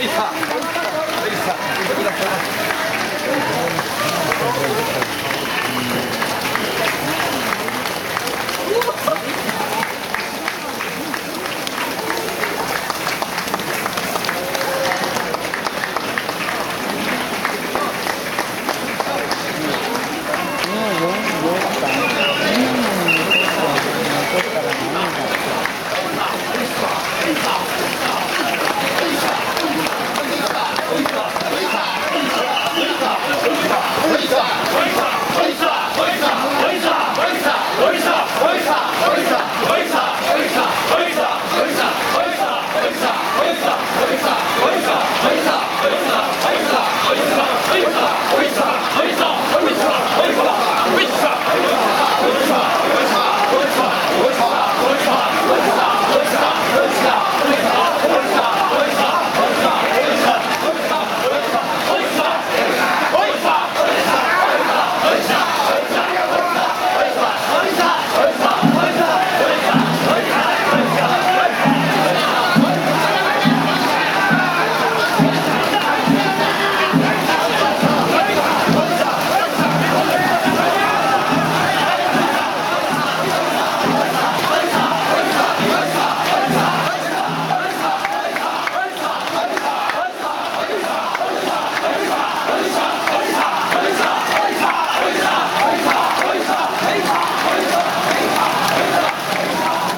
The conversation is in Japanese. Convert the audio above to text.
リさ。あ!